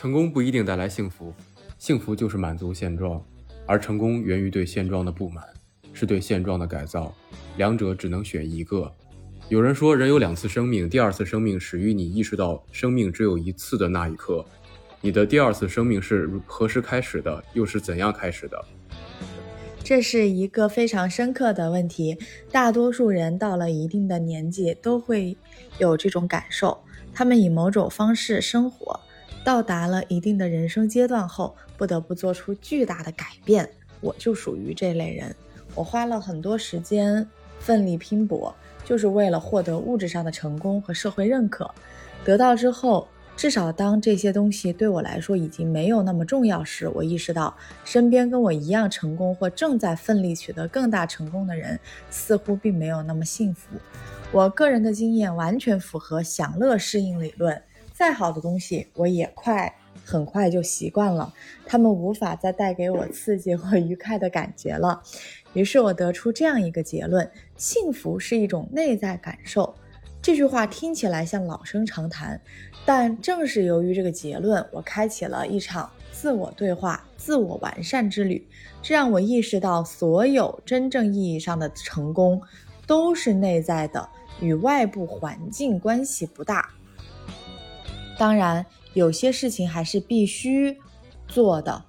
成功不一定带来幸福，幸福就是满足现状，而成功源于对现状的不满，是对现状的改造，两者只能选一个。有人说，人有两次生命，第二次生命始于你意识到生命只有一次的那一刻。你的第二次生命是何时开始的？又是怎样开始的？这是一个非常深刻的问题。大多数人到了一定的年纪都会有这种感受，他们以某种方式生活，到达了一定的人生阶段后，不得不做出巨大的改变。我就属于这类人，我花了很多时间，奋力拼搏。就是为了获得物质上的成功和社会认可，得到之后，至少当这些东西对我来说已经没有那么重要时，我意识到身边跟我一样成功或正在奋力取得更大成功的人，似乎并没有那么幸福。我个人的经验完全符合享乐适应理论，再好的东西我也快很快就习惯了，他们无法再带给我刺激或愉快的感觉了。于是我得出这样一个结论：幸福是一种内在感受。这句话听起来像老生常谈，但正是由于这个结论，我开启了一场自我对话、自我完善之旅。这让我意识到，所有真正意义上的成功都是内在的，与外部环境关系不大。当然，有些事情还是必须做的。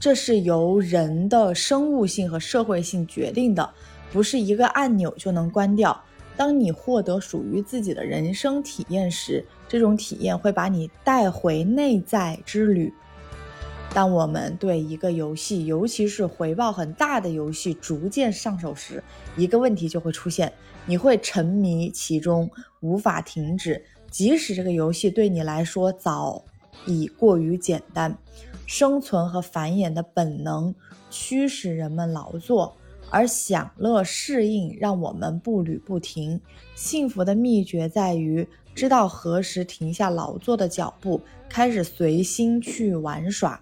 这是由人的生物性和社会性决定的，不是一个按钮就能关掉。当你获得属于自己的人生体验时，这种体验会把你带回内在之旅。当我们对一个游戏，尤其是回报很大的游戏，逐渐上手时，一个问题就会出现：你会沉迷其中，无法停止，即使这个游戏对你来说早已过于简单。生存和繁衍的本能驱使人们劳作，而享乐适应让我们步履不停。幸福的秘诀在于知道何时停下劳作的脚步，开始随心去玩耍。